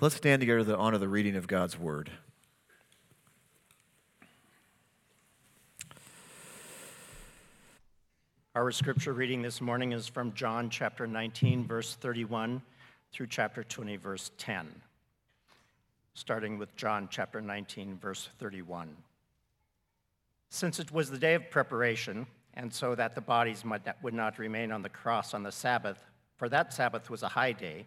Let's stand together to honor the reading of God's word. Our scripture reading this morning is from John chapter 19, verse 31 through chapter 20, verse 10. Starting with John chapter 19, verse 31. Since it was the day of preparation, and so that the bodies would not remain on the cross on the Sabbath, for that Sabbath was a high day,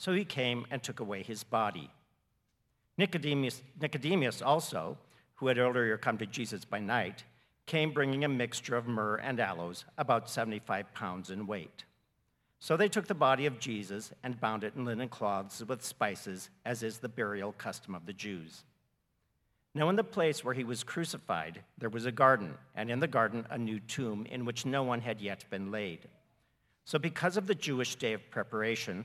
So he came and took away his body. Nicodemus, Nicodemus also, who had earlier come to Jesus by night, came bringing a mixture of myrrh and aloes, about 75 pounds in weight. So they took the body of Jesus and bound it in linen cloths with spices, as is the burial custom of the Jews. Now, in the place where he was crucified, there was a garden, and in the garden a new tomb in which no one had yet been laid. So, because of the Jewish day of preparation,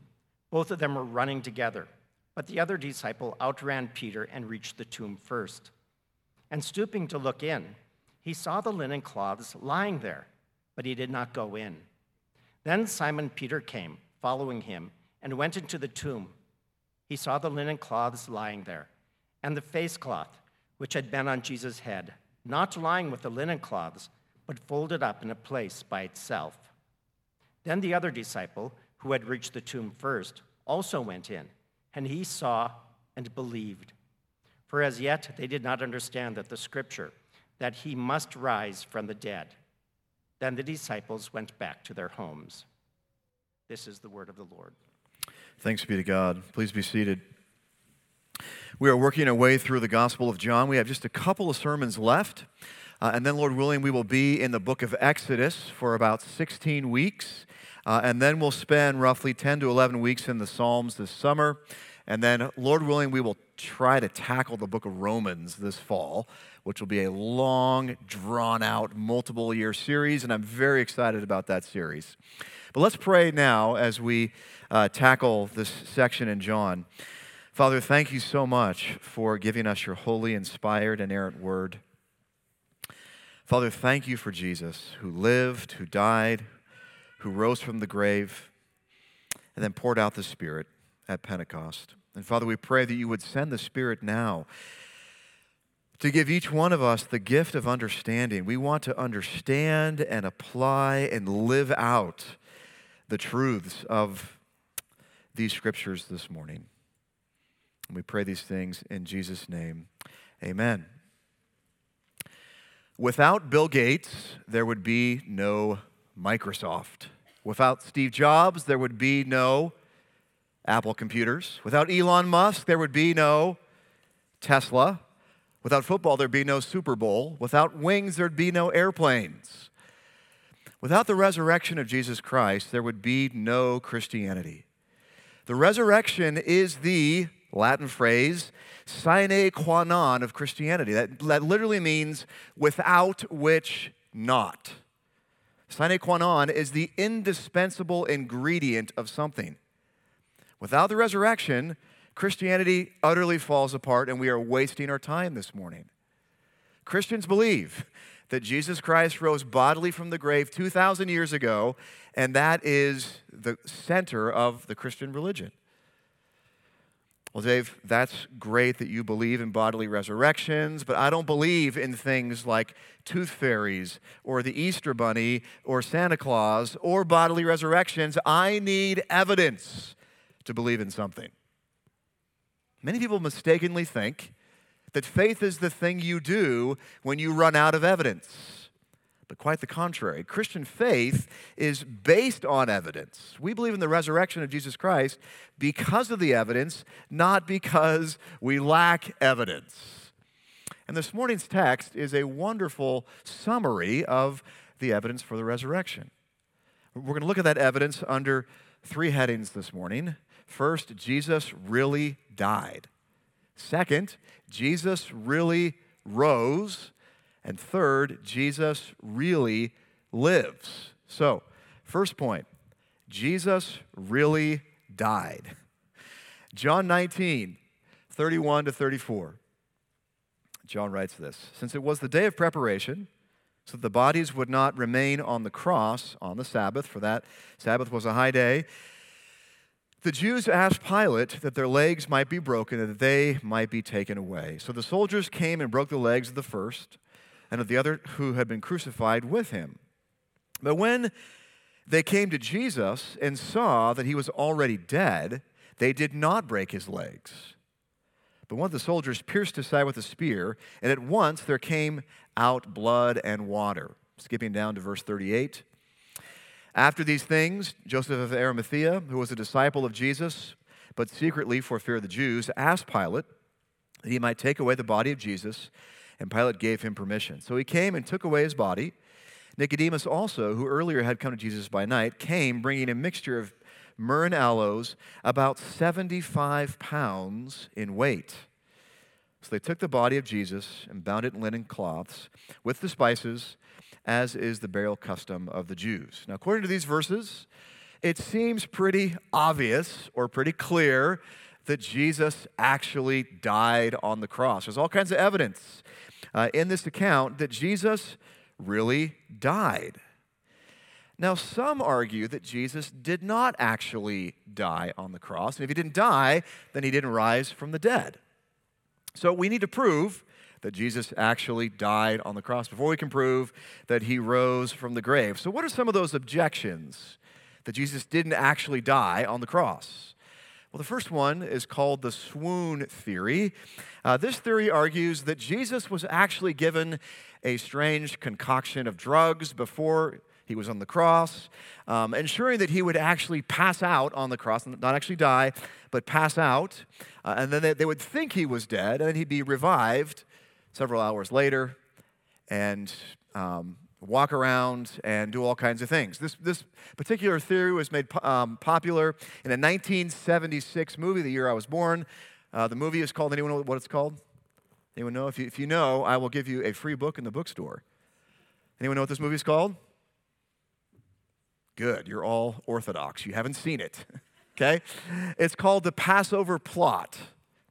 Both of them were running together, but the other disciple outran Peter and reached the tomb first. And stooping to look in, he saw the linen cloths lying there, but he did not go in. Then Simon Peter came, following him, and went into the tomb. He saw the linen cloths lying there, and the face cloth, which had been on Jesus' head, not lying with the linen cloths, but folded up in a place by itself. Then the other disciple, who had reached the tomb first, also went in, and he saw and believed. For as yet they did not understand that the scripture, that he must rise from the dead. Then the disciples went back to their homes. This is the word of the Lord. Thanks be to God. Please be seated. We are working our way through the Gospel of John. We have just a couple of sermons left. Uh, and then, Lord willing, we will be in the book of Exodus for about 16 weeks. Uh, and then we'll spend roughly 10 to 11 weeks in the Psalms this summer. And then, Lord willing, we will try to tackle the book of Romans this fall, which will be a long, drawn out, multiple year series. And I'm very excited about that series. But let's pray now as we uh, tackle this section in John. Father, thank you so much for giving us your holy, inspired, inerrant word. Father, thank you for Jesus who lived, who died, who rose from the grave, and then poured out the Spirit at Pentecost. And Father, we pray that you would send the Spirit now to give each one of us the gift of understanding. We want to understand and apply and live out the truths of these scriptures this morning. And we pray these things in Jesus' name. Amen. Without Bill Gates, there would be no Microsoft. Without Steve Jobs, there would be no Apple computers. Without Elon Musk, there would be no Tesla. Without football, there'd be no Super Bowl. Without wings, there'd be no airplanes. Without the resurrection of Jesus Christ, there would be no Christianity. The resurrection is the Latin phrase sine qua non of Christianity. That, that literally means without which not. Sine qua non is the indispensable ingredient of something. Without the resurrection, Christianity utterly falls apart and we are wasting our time this morning. Christians believe that Jesus Christ rose bodily from the grave 2,000 years ago, and that is the center of the Christian religion. Well, Dave, that's great that you believe in bodily resurrections, but I don't believe in things like tooth fairies or the Easter Bunny or Santa Claus or bodily resurrections. I need evidence to believe in something. Many people mistakenly think that faith is the thing you do when you run out of evidence but quite the contrary. Christian faith is based on evidence. We believe in the resurrection of Jesus Christ because of the evidence, not because we lack evidence. And this morning's text is a wonderful summary of the evidence for the resurrection. We're going to look at that evidence under three headings this morning. First, Jesus really died. Second, Jesus really rose. And third, Jesus really lives. So, first point Jesus really died. John 19, 31 to 34. John writes this Since it was the day of preparation, so that the bodies would not remain on the cross on the Sabbath, for that Sabbath was a high day, the Jews asked Pilate that their legs might be broken and that they might be taken away. So the soldiers came and broke the legs of the first and of the other who had been crucified with him. But when they came to Jesus and saw that he was already dead, they did not break his legs. But one of the soldiers pierced his side with a spear, and at once there came out blood and water. Skipping down to verse 38. After these things, Joseph of Arimathea, who was a disciple of Jesus, but secretly for fear of the Jews, asked Pilate that he might take away the body of Jesus and Pilate gave him permission. So he came and took away his body. Nicodemus also, who earlier had come to Jesus by night, came bringing a mixture of myrrh and aloes, about 75 pounds in weight. So they took the body of Jesus and bound it in linen cloths with the spices, as is the burial custom of the Jews. Now, according to these verses, it seems pretty obvious or pretty clear that Jesus actually died on the cross. There's all kinds of evidence uh, in this account that Jesus really died. Now, some argue that Jesus did not actually die on the cross. And if he didn't die, then he didn't rise from the dead. So we need to prove that Jesus actually died on the cross before we can prove that he rose from the grave. So, what are some of those objections that Jesus didn't actually die on the cross? Well, the first one is called the swoon theory. Uh, this theory argues that Jesus was actually given a strange concoction of drugs before he was on the cross, um, ensuring that he would actually pass out on the cross, and not actually die, but pass out. Uh, and then they, they would think he was dead, and then he'd be revived several hours later. And um, walk around and do all kinds of things. This, this particular theory was made um, popular in a 1976 movie, the year I was born. Uh, the movie is called, anyone know what it's called? Anyone know? If you, if you know, I will give you a free book in the bookstore. Anyone know what this movie is called? Good, you're all orthodox. You haven't seen it. okay? It's called The Passover Plot,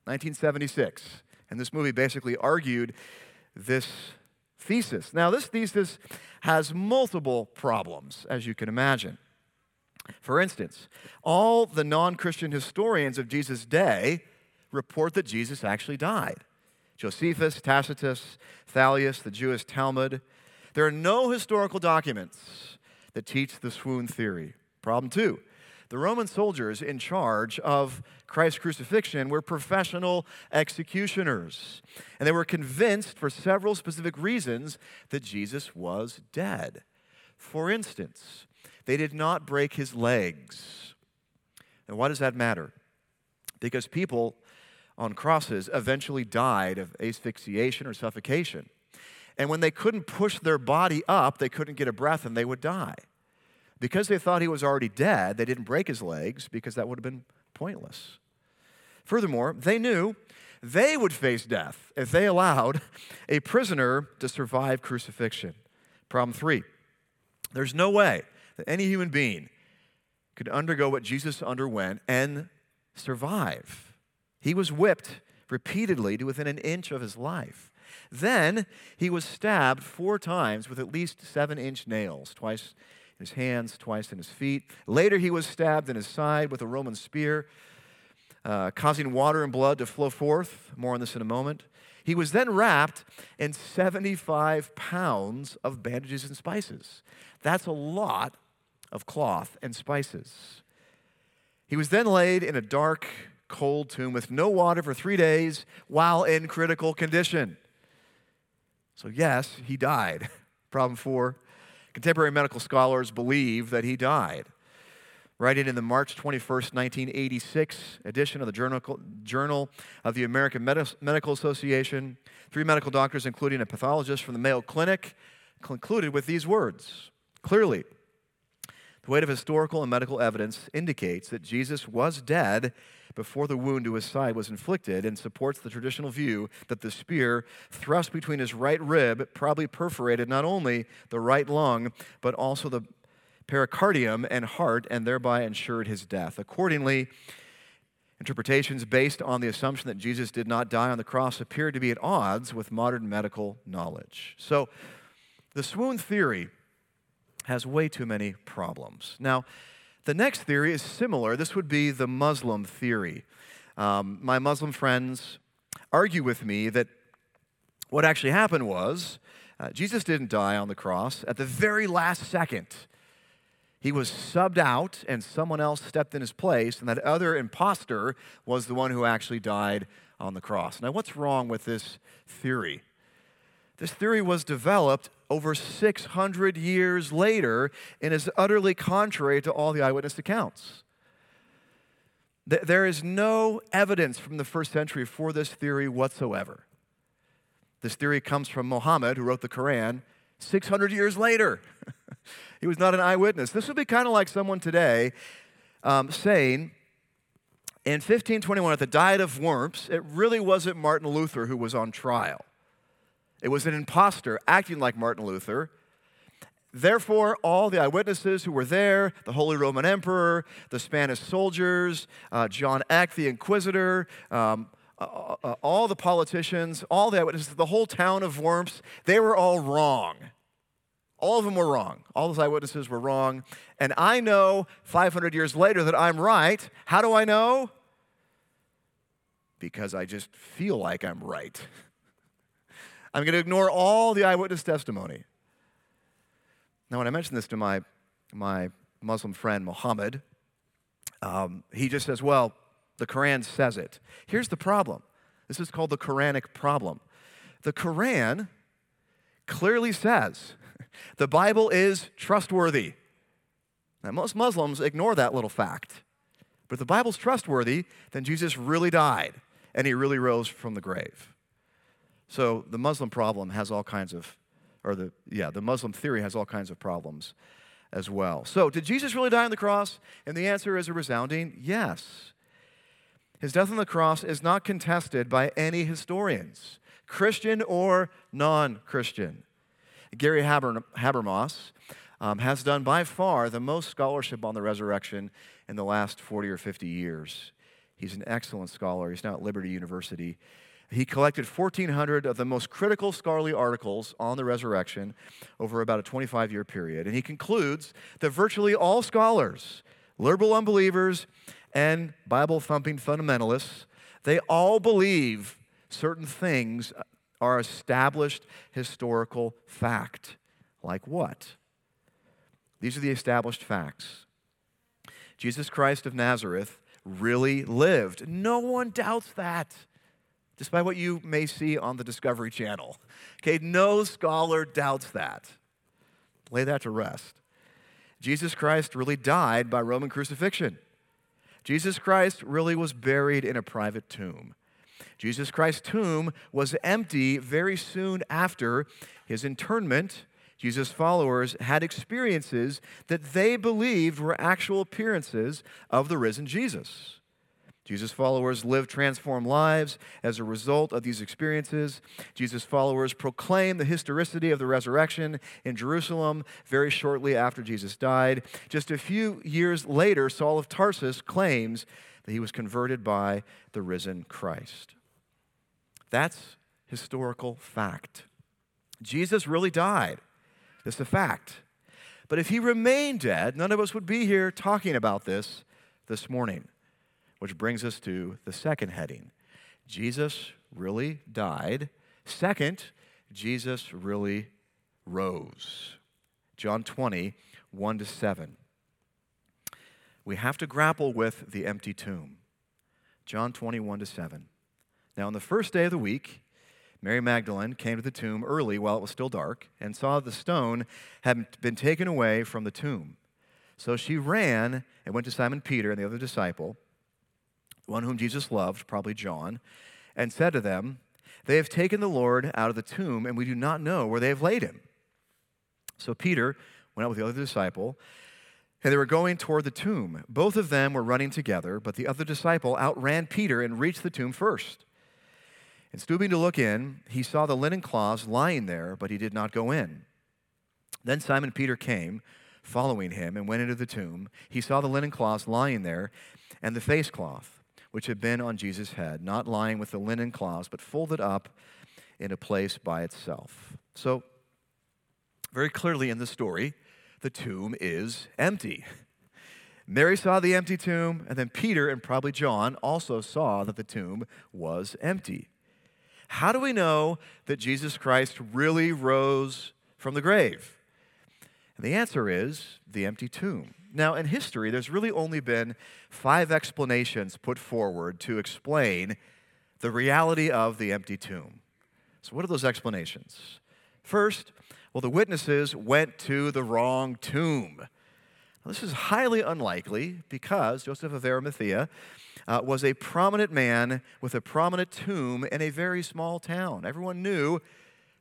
1976. And this movie basically argued this thesis. Now, this thesis has multiple problems, as you can imagine. For instance, all the non Christian historians of Jesus' day report that Jesus actually died. Josephus, Tacitus, Thallus, the Jewish Talmud. There are no historical documents that teach the swoon theory. Problem two the Roman soldiers in charge of Christ's crucifixion were professional executioners. And they were convinced for several specific reasons that Jesus was dead. For instance, they did not break his legs. And why does that matter? Because people on crosses eventually died of asphyxiation or suffocation. And when they couldn't push their body up, they couldn't get a breath and they would die. Because they thought he was already dead, they didn't break his legs because that would have been pointless. Furthermore, they knew they would face death if they allowed a prisoner to survive crucifixion. Problem three there's no way that any human being could undergo what Jesus underwent and survive. He was whipped repeatedly to within an inch of his life. Then he was stabbed four times with at least seven inch nails, twice his hands, twice in his feet. Later, he was stabbed in his side with a Roman spear, uh, causing water and blood to flow forth. More on this in a moment. He was then wrapped in 75 pounds of bandages and spices. That's a lot of cloth and spices. He was then laid in a dark, cold tomb with no water for three days while in critical condition. So, yes, he died. Problem four contemporary medical scholars believe that he died. Writing in the March 21st, 1986 edition of the Journal, Journal of the American Medical Association, three medical doctors, including a pathologist from the Mayo Clinic, concluded with these words Clearly, the weight of historical and medical evidence indicates that Jesus was dead before the wound to his side was inflicted and supports the traditional view that the spear thrust between his right rib probably perforated not only the right lung, but also the pericardium and heart, and thereby ensured his death. Accordingly, interpretations based on the assumption that Jesus did not die on the cross appear to be at odds with modern medical knowledge. So, the swoon theory has way too many problems. Now, the next theory is similar. This would be the Muslim theory. Um, my Muslim friends argue with me that what actually happened was uh, Jesus didn't die on the cross. At the very last second, he was subbed out and someone else stepped in his place, and that other impostor was the one who actually died on the cross. Now, what's wrong with this theory? This theory was developed over 600 years later and is utterly contrary to all the eyewitness accounts. There is no evidence from the first century for this theory whatsoever. This theory comes from Muhammad, who wrote the Quran 600 years later. he was not an eyewitness. This would be kind of like someone today um, saying, in 1521, at the Diet of Worms, it really wasn't Martin Luther who was on trial. It was an impostor acting like Martin Luther. Therefore, all the eyewitnesses who were there, the Holy Roman Emperor, the Spanish soldiers, uh, John Eck, the Inquisitor, um, uh, uh, all the politicians, all the eyewitnesses, the whole town of Worms, they were all wrong. All of them were wrong. All those eyewitnesses were wrong. And I know 500 years later that I'm right. How do I know? Because I just feel like I'm right. I'm going to ignore all the eyewitness testimony. Now, when I mentioned this to my, my Muslim friend, Muhammad, um, he just says, Well, the Quran says it. Here's the problem this is called the Quranic problem. The Quran clearly says the Bible is trustworthy. Now, most Muslims ignore that little fact. But if the Bible's trustworthy, then Jesus really died and he really rose from the grave. So the Muslim problem has all kinds of, or the, yeah, the Muslim theory has all kinds of problems as well. So, did Jesus really die on the cross? And the answer is a resounding yes. His death on the cross is not contested by any historians, Christian or non Christian. Gary Haber, Habermas um, has done by far the most scholarship on the resurrection in the last 40 or 50 years. He's an excellent scholar. He's now at Liberty University. He collected 1,400 of the most critical scholarly articles on the resurrection over about a 25 year period. And he concludes that virtually all scholars, liberal unbelievers, and Bible thumping fundamentalists, they all believe certain things are established historical fact. Like what? These are the established facts. Jesus Christ of Nazareth really lived. No one doubts that despite what you may see on the Discovery Channel. Okay, no scholar doubts that. Lay that to rest. Jesus Christ really died by Roman crucifixion. Jesus Christ really was buried in a private tomb. Jesus Christ's tomb was empty very soon after his internment. Jesus' followers had experiences that they believed were actual appearances of the risen Jesus. Jesus' followers lived transformed lives as a result of these experiences. Jesus' followers proclaimed the historicity of the resurrection in Jerusalem very shortly after Jesus died. Just a few years later, Saul of Tarsus claims that he was converted by the risen Christ. That's historical fact. Jesus really died. It's a fact. But if he remained dead, none of us would be here talking about this this morning. Which brings us to the second heading Jesus really died. Second, Jesus really rose. John 20, 1 to 7. We have to grapple with the empty tomb. John 21 to 7. Now, on the first day of the week, Mary Magdalene came to the tomb early while it was still dark and saw the stone had been taken away from the tomb. So she ran and went to Simon Peter and the other disciple, one whom Jesus loved, probably John, and said to them, They have taken the Lord out of the tomb, and we do not know where they have laid him. So Peter went out with the other disciple, and they were going toward the tomb. Both of them were running together, but the other disciple outran Peter and reached the tomb first. And stooping to look in, he saw the linen cloths lying there, but he did not go in. Then Simon Peter came, following him, and went into the tomb. He saw the linen cloths lying there, and the face cloth, which had been on Jesus' head, not lying with the linen cloths, but folded up in a place by itself. So, very clearly in the story, the tomb is empty. Mary saw the empty tomb, and then Peter and probably John also saw that the tomb was empty. How do we know that Jesus Christ really rose from the grave? And the answer is the empty tomb. Now, in history, there's really only been five explanations put forward to explain the reality of the empty tomb. So, what are those explanations? First, well, the witnesses went to the wrong tomb. Now, this is highly unlikely because Joseph of Arimathea uh, was a prominent man with a prominent tomb in a very small town. Everyone knew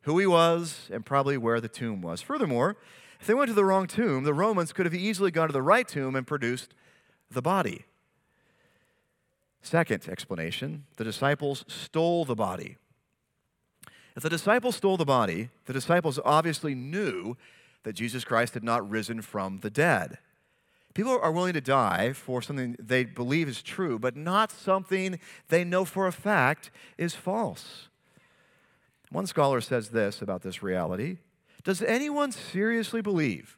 who he was and probably where the tomb was. Furthermore, if they went to the wrong tomb, the Romans could have easily gone to the right tomb and produced the body. Second explanation the disciples stole the body. If the disciples stole the body, the disciples obviously knew that Jesus Christ had not risen from the dead. People are willing to die for something they believe is true, but not something they know for a fact is false. One scholar says this about this reality Does anyone seriously believe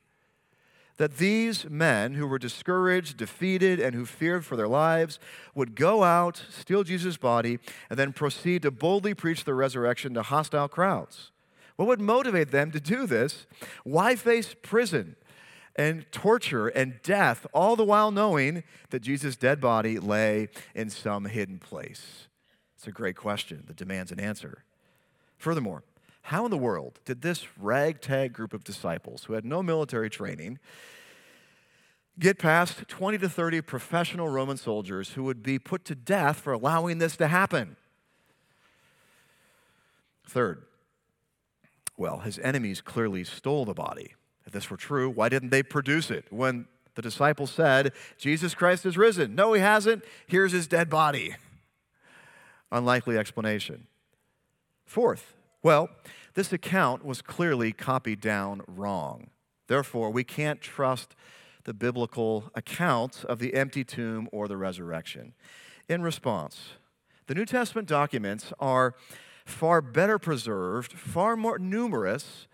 that these men who were discouraged, defeated, and who feared for their lives would go out, steal Jesus' body, and then proceed to boldly preach the resurrection to hostile crowds? What would motivate them to do this? Why face prison? and torture and death, all the while knowing that Jesus' dead body lay in some hidden place? It's a great question that demands an answer. Furthermore, how in the world did this ragtag group of disciples who had no military training get past 20 to 30 professional Roman soldiers who would be put to death for allowing this to happen? Third, well, his enemies clearly stole the body. If this were true, why didn't they produce it when the disciples said, Jesus Christ is risen? No, he hasn't. Here's his dead body. Unlikely explanation. Fourth, well, this account was clearly copied down wrong. Therefore, we can't trust the biblical accounts of the empty tomb or the resurrection. In response, the New Testament documents are far better preserved, far more numerous,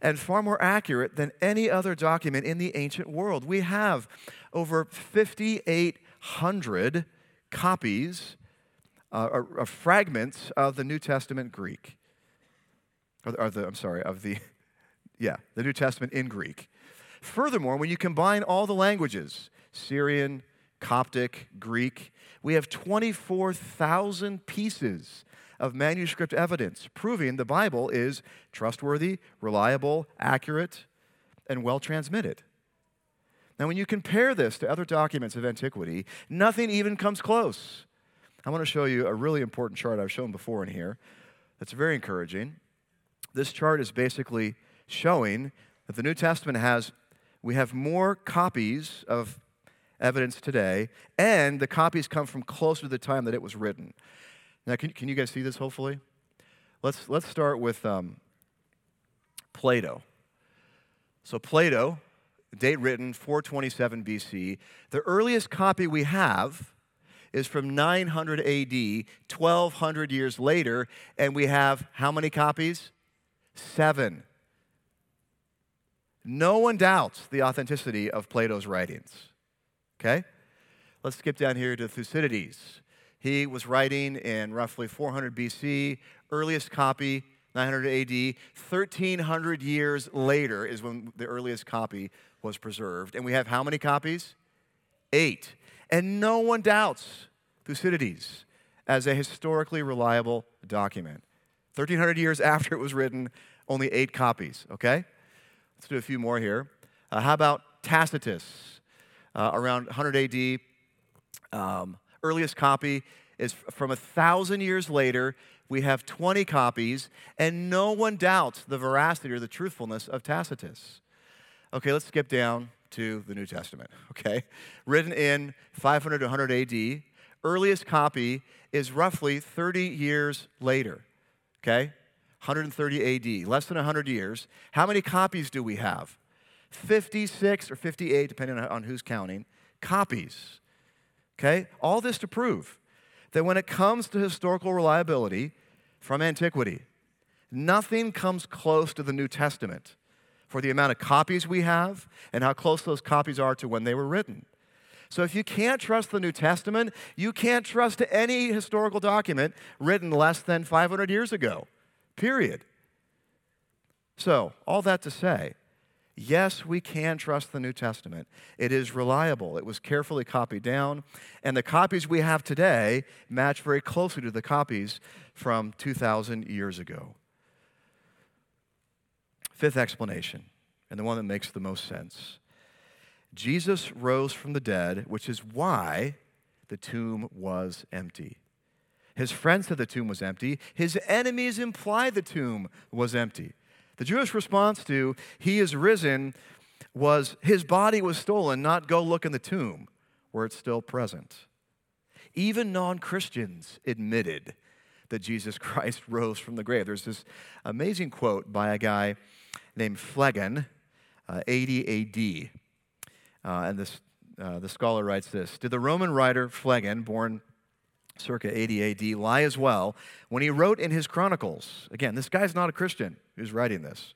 and far more accurate than any other document in the ancient world. We have over 5,800 copies, uh, or, or, fragments of the New Testament Greek. Or, or the, I'm sorry, of the, yeah, the New Testament in Greek. Furthermore, when you combine all the languages, Syrian, Coptic, Greek, we have 24,000 pieces of manuscript evidence proving the Bible is trustworthy, reliable, accurate, and well transmitted. Now, when you compare this to other documents of antiquity, nothing even comes close. I want to show you a really important chart I've shown before in here that's very encouraging. This chart is basically showing that the New Testament has, we have more copies of evidence today, and the copies come from closer to the time that it was written. Now, can, can you guys see this, hopefully? Let's, let's start with um, Plato. So, Plato, date written 427 BC, the earliest copy we have is from 900 AD, 1200 years later, and we have how many copies? Seven. No one doubts the authenticity of Plato's writings. Okay? Let's skip down here to Thucydides. He was writing in roughly 400 BC, earliest copy 900 AD. 1300 years later is when the earliest copy was preserved. And we have how many copies? Eight. And no one doubts Thucydides as a historically reliable document. 1300 years after it was written, only eight copies, okay? Let's do a few more here. Uh, how about Tacitus? Uh, around 100 AD, um, earliest copy is from a thousand years later. We have 20 copies, and no one doubts the veracity or the truthfulness of Tacitus. Okay, let's skip down to the New Testament, okay? Written in 500 to 100 AD. Earliest copy is roughly 30 years later, okay? 130 AD, less than 100 years. How many copies do we have? 56 or 58, depending on who's counting, copies. Okay? All this to prove that when it comes to historical reliability from antiquity, nothing comes close to the New Testament for the amount of copies we have and how close those copies are to when they were written. So if you can't trust the New Testament, you can't trust any historical document written less than 500 years ago. Period. So, all that to say, yes, we can trust the New Testament. It is reliable, it was carefully copied down, and the copies we have today match very closely to the copies from 2,000 years ago. Fifth explanation, and the one that makes the most sense Jesus rose from the dead, which is why the tomb was empty. His friends said the tomb was empty. His enemies implied the tomb was empty. The Jewish response to, He is risen, was his body was stolen, not go look in the tomb where it's still present. Even non Christians admitted that Jesus Christ rose from the grave. There's this amazing quote by a guy named Phlegon, uh, 80 AD. Uh, and this, uh, the scholar writes this Did the Roman writer Phlegon, born circa 80 AD, lie as well when he wrote in his chronicles. Again, this guy's not a Christian who's writing this.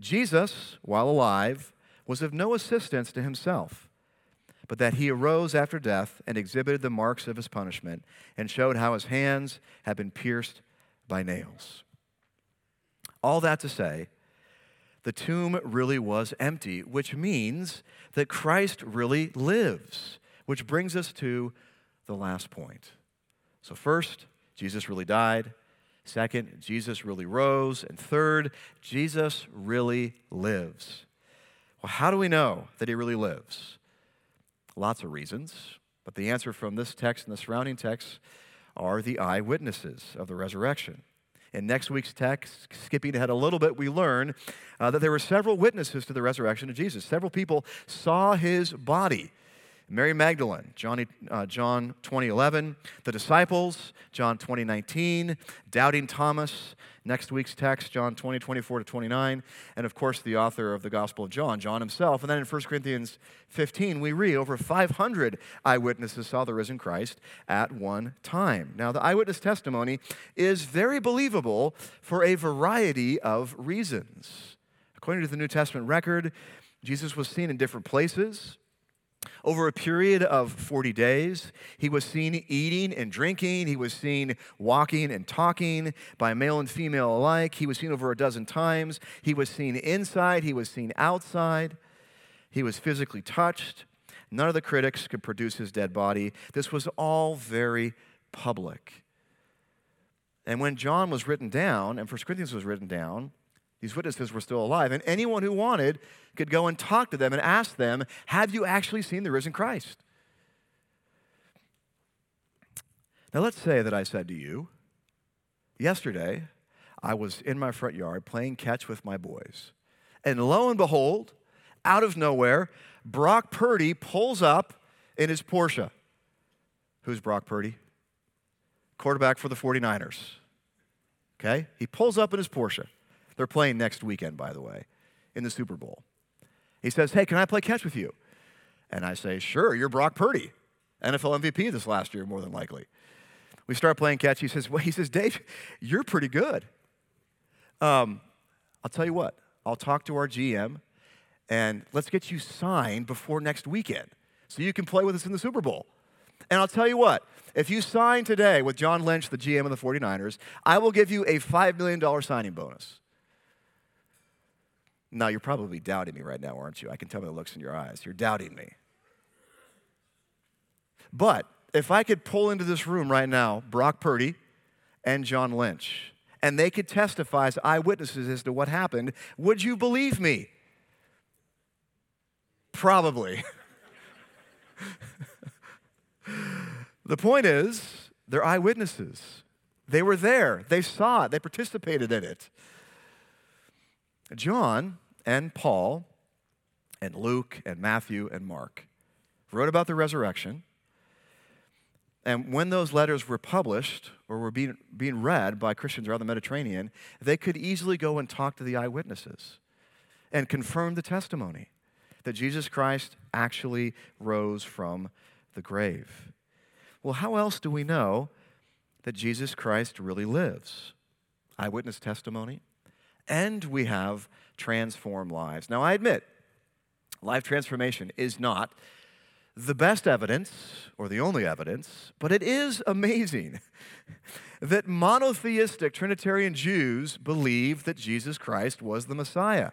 Jesus, while alive, was of no assistance to himself, but that he arose after death and exhibited the marks of his punishment and showed how his hands had been pierced by nails. All that to say, the tomb really was empty, which means that Christ really lives, which brings us to the last point. So, first, Jesus really died. Second, Jesus really rose. And third, Jesus really lives. Well, how do we know that he really lives? Lots of reasons, but the answer from this text and the surrounding texts are the eyewitnesses of the resurrection. In next week's text, skipping ahead a little bit, we learn uh, that there were several witnesses to the resurrection of Jesus. Several people saw his body. Mary Magdalene, John, uh, John 2011, the disciples, John 2019, doubting Thomas, next week's text, John 20, 24 to 29, and of course the author of the Gospel of John, John himself. And then in 1 Corinthians 15, we read over 500 eyewitnesses saw the risen Christ at one time. Now, the eyewitness testimony is very believable for a variety of reasons. According to the New Testament record, Jesus was seen in different places over a period of 40 days, he was seen eating and drinking. He was seen walking and talking by male and female alike. He was seen over a dozen times. He was seen inside. He was seen outside. He was physically touched. None of the critics could produce his dead body. This was all very public. And when John was written down and 1 Corinthians was written down, these witnesses were still alive. And anyone who wanted could go and talk to them and ask them, Have you actually seen the risen Christ? Now, let's say that I said to you, Yesterday, I was in my front yard playing catch with my boys. And lo and behold, out of nowhere, Brock Purdy pulls up in his Porsche. Who's Brock Purdy? Quarterback for the 49ers. Okay? He pulls up in his Porsche. They're playing next weekend, by the way, in the Super Bowl. He says, Hey, can I play catch with you? And I say, Sure, you're Brock Purdy. NFL MVP this last year, more than likely. We start playing catch. He says, well, he says, Dave, you're pretty good. Um, I'll tell you what, I'll talk to our GM and let's get you signed before next weekend so you can play with us in the Super Bowl. And I'll tell you what, if you sign today with John Lynch, the GM of the 49ers, I will give you a $5 million signing bonus. Now, you're probably doubting me right now, aren't you? I can tell by the looks in your eyes. You're doubting me. But if I could pull into this room right now Brock Purdy and John Lynch, and they could testify as eyewitnesses as to what happened, would you believe me? Probably. the point is, they're eyewitnesses. They were there, they saw it, they participated in it. John and Paul and Luke and Matthew and Mark wrote about the resurrection. And when those letters were published or were being, being read by Christians around the Mediterranean, they could easily go and talk to the eyewitnesses and confirm the testimony that Jesus Christ actually rose from the grave. Well, how else do we know that Jesus Christ really lives? Eyewitness testimony, and we have transformed lives. Now, I admit, life transformation is not the best evidence or the only evidence, but it is amazing that monotheistic Trinitarian Jews believe that Jesus Christ was the Messiah.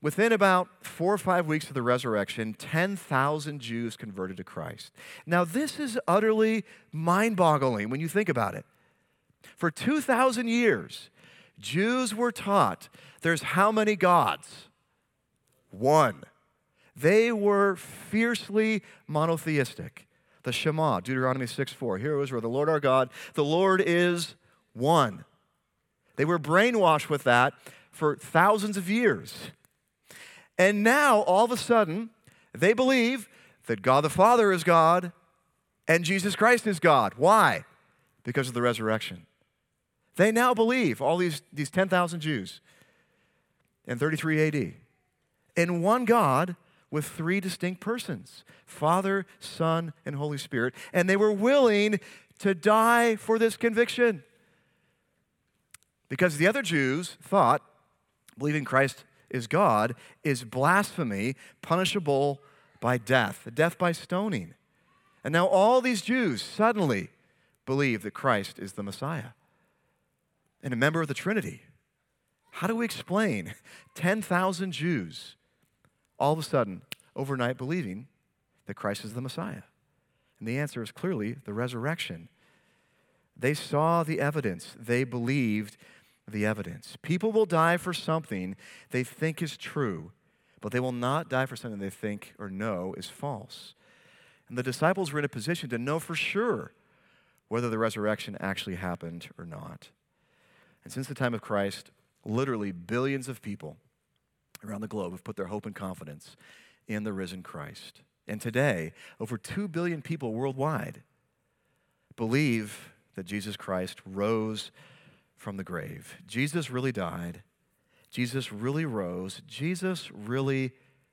Within about four or five weeks of the resurrection, 10,000 Jews converted to Christ. Now, this is utterly mind boggling when you think about it. For 2,000 years, Jews were taught there's how many gods? One. They were fiercely monotheistic. The Shema, Deuteronomy 6 4. Here is where the Lord our God, the Lord is one. They were brainwashed with that for thousands of years. And now, all of a sudden, they believe that God the Father is God and Jesus Christ is God. Why? Because of the resurrection. They now believe, all these, these 10,000 Jews in 33 AD, in one God with three distinct persons Father, Son, and Holy Spirit. And they were willing to die for this conviction. Because the other Jews thought believing Christ is God is blasphemy, punishable by death, death by stoning. And now all these Jews suddenly believe that Christ is the Messiah and a member of the Trinity. How do we explain 10,000 Jews all of a sudden, overnight, believing that Christ is the Messiah? And the answer is clearly the resurrection. They saw the evidence, they believed the evidence. People will die for something they think is true, but they will not die for something they think or know is false. And the disciples were in a position to know for sure whether the resurrection actually happened or not. And since the time of Christ, literally billions of people around the globe have put their hope and confidence in the risen Christ. And today, over 2 billion people worldwide believe that Jesus Christ rose from the grave. Jesus really died. Jesus really rose. Jesus really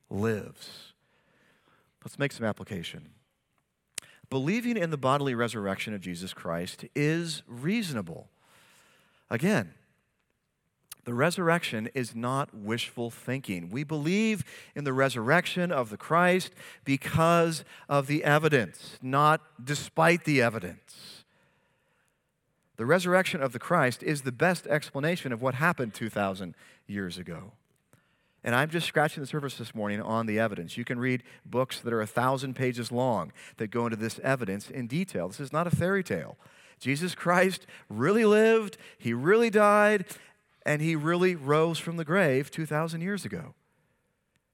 lives. Let's make some application. Believing in the bodily resurrection of Jesus Christ is reasonable. Again, the resurrection is not wishful thinking. We believe in the resurrection of the Christ because of the evidence, not despite the evidence. The resurrection of the Christ is the best explanation of what happened 2,000 years ago. And I'm just scratching the surface this morning on the evidence. You can read books that are a thousand pages long that go into this evidence in detail. This is not a fairy tale. Jesus Christ really lived, he really died, and he really rose from the grave 2,000 years ago.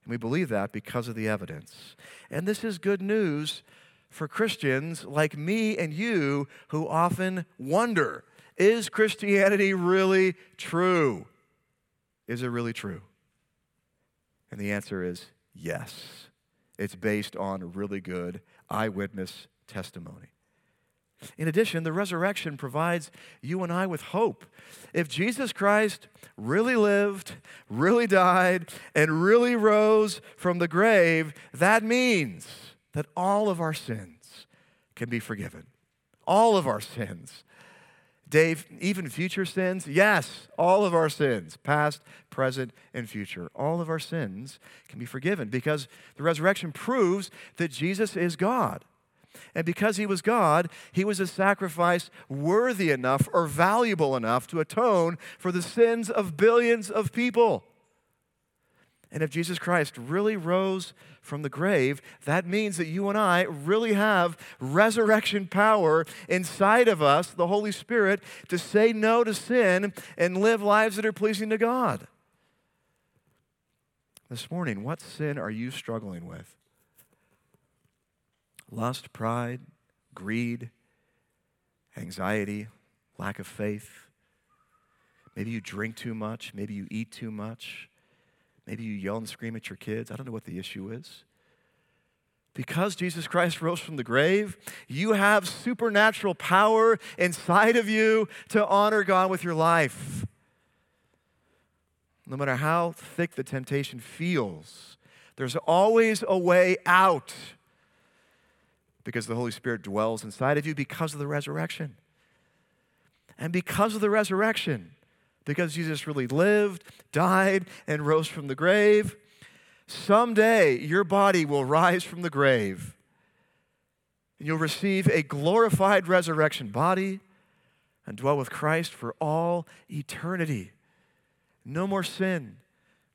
And we believe that because of the evidence. And this is good news for Christians like me and you who often wonder is Christianity really true? Is it really true? And the answer is yes. It's based on really good eyewitness testimony. In addition, the resurrection provides you and I with hope. If Jesus Christ really lived, really died, and really rose from the grave, that means that all of our sins, can be forgiven. All of our sins. Dave, even future sins? Yes, all of our sins, past, present, and future. All of our sins can be forgiven because the resurrection proves that Jesus is God. And because he was God, he was a sacrifice worthy enough or valuable enough to atone for the sins of billions of people. And if Jesus Christ really rose from the grave, that means that you and I really have resurrection power inside of us, the Holy Spirit, to say no to sin and live lives that are pleasing to God. This morning, what sin are you struggling with? Lust, pride, greed, anxiety, lack of faith. Maybe you drink too much. Maybe you eat too much. Maybe you yell and scream at your kids. I don't know what the issue is. Because Jesus Christ rose from the grave, you have supernatural power inside of you to honor God with your life. No matter how thick the temptation feels, there's always a way out because the Holy Spirit dwells inside of you because of the resurrection. And because of the resurrection, because Jesus really lived, died, and rose from the grave, someday your body will rise from the grave. And you'll receive a glorified resurrection body and dwell with Christ for all eternity. No more sin,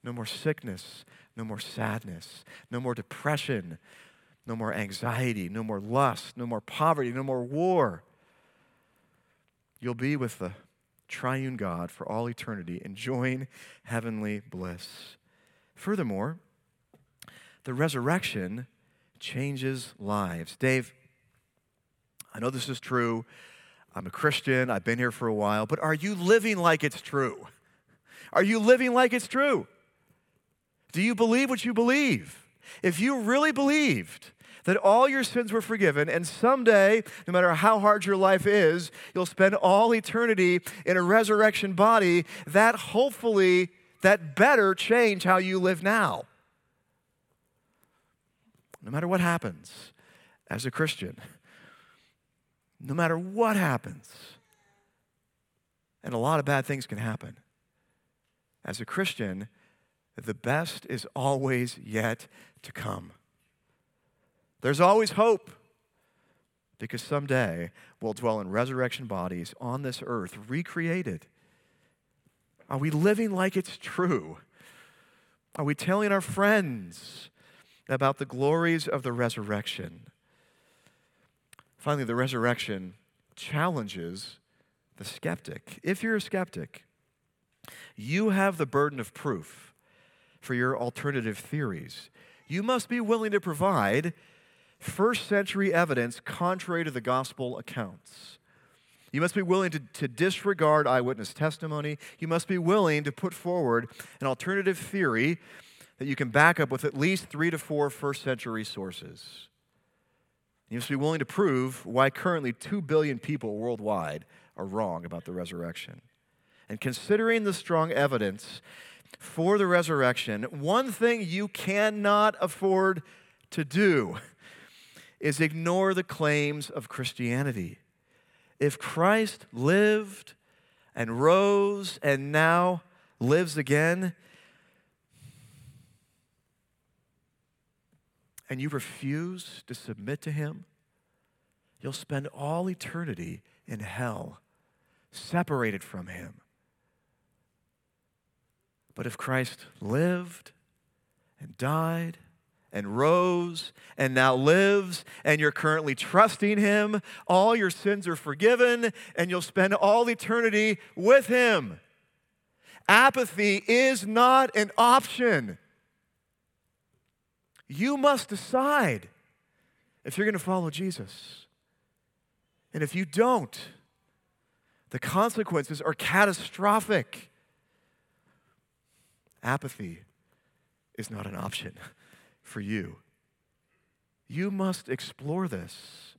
no more sickness, no more sadness, no more depression, no more anxiety, no more lust, no more poverty, no more war. You'll be with the triune God for all eternity, enjoying heavenly bliss. Furthermore, the resurrection changes lives. Dave, I know this is true. I'm a Christian. I've been here for a while. But are you living like it's true? Are you living like it's true? Do you believe what you believe? If you really believed that all your sins were forgiven, and someday, no matter how hard your life is, you'll spend all eternity in a resurrection body, that hopefully, that better change how you live now. No matter what happens as a Christian, no matter what happens, and a lot of bad things can happen. As a Christian, the best is always yet to come. There's always hope because someday we'll dwell in resurrection bodies on this earth, recreated. Are we living like it's true? Are we telling our friends about the glories of the resurrection? Finally, the resurrection challenges the skeptic. If you're a skeptic, you have the burden of proof for your alternative theories. You must be willing to provide first century evidence contrary to the gospel accounts. You must be willing to, to disregard eyewitness testimony. You must be willing to put forward an alternative theory that you can back up with at least three to four first century sources. You must be willing to prove why currently 2 billion people worldwide are wrong about the resurrection. And considering the strong evidence for the resurrection, one thing you cannot afford to do is ignore the claims of Christianity. If Christ lived and rose and now lives again, and you refuse to submit to him, you'll spend all eternity in hell, separated from him. But if Christ lived and died and rose and now lives, and you're currently trusting Him, all your sins are forgiven, and you'll spend all eternity with Him. Apathy is not an option. You must decide if you're going to follow Jesus. And if you don't, the consequences are catastrophic. Apathy is not an option for you. You must explore this.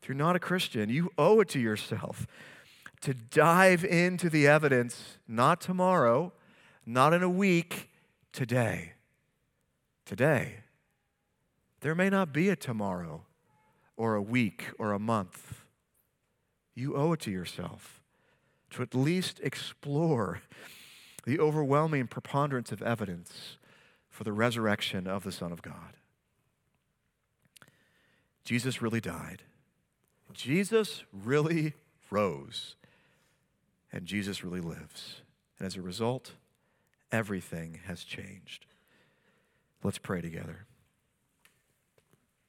If you're not a Christian, you owe it to yourself to dive into the evidence, not tomorrow, not in a week, today. Today. There may not be a tomorrow or a week or a month. You owe it to yourself to at least explore the overwhelming preponderance of evidence for the resurrection of the Son of God. Jesus really died. Jesus really rose. And Jesus really lives. And as a result, everything has changed. Let's pray together.